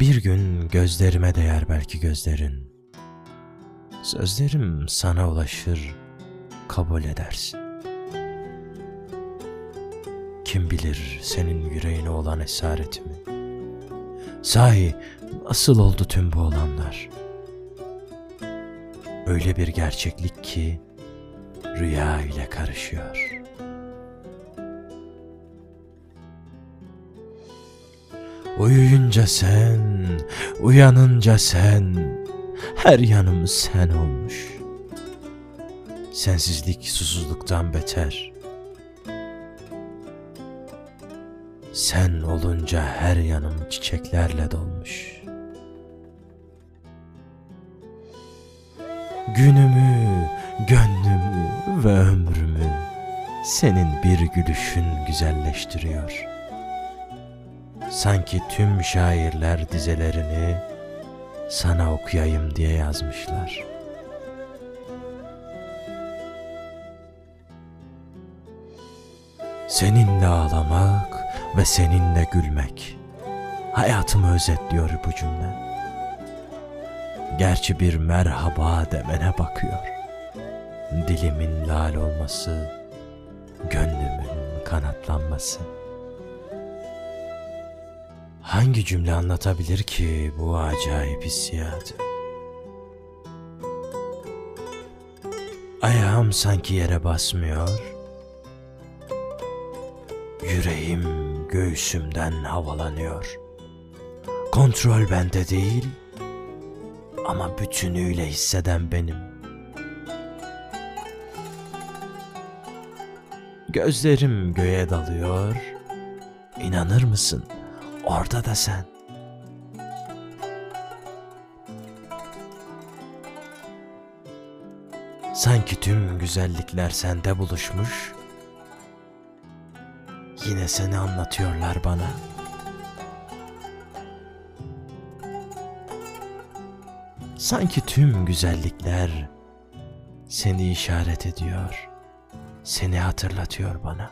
Bir gün gözlerime değer belki gözlerin. Sözlerim sana ulaşır, kabul edersin. Kim bilir senin yüreğine olan esaretimi. Sahi nasıl oldu tüm bu olanlar? Öyle bir gerçeklik ki rüya ile karışıyor. Uyuyunca sen, uyanınca sen, her yanım sen olmuş. Sensizlik susuzluktan beter. Sen olunca her yanım çiçeklerle dolmuş. Günümü, gönlümü ve ömrümü senin bir gülüşün güzelleştiriyor. Sanki tüm şairler dizelerini sana okuyayım diye yazmışlar. Seninle ağlamak ve seninle gülmek. Hayatımı özetliyor bu cümle. Gerçi bir merhaba demene bakıyor. Dilimin lal olması, gönlümün kanatlanması. Hangi cümle anlatabilir ki bu acayip hissiyatı? Ayağım sanki yere basmıyor. Yüreğim göğsümden havalanıyor. Kontrol bende değil ama bütünüyle hisseden benim. Gözlerim göğe dalıyor. İnanır mısın? Orada da sen. Sanki tüm güzellikler sende buluşmuş. Yine seni anlatıyorlar bana. Sanki tüm güzellikler seni işaret ediyor. Seni hatırlatıyor bana.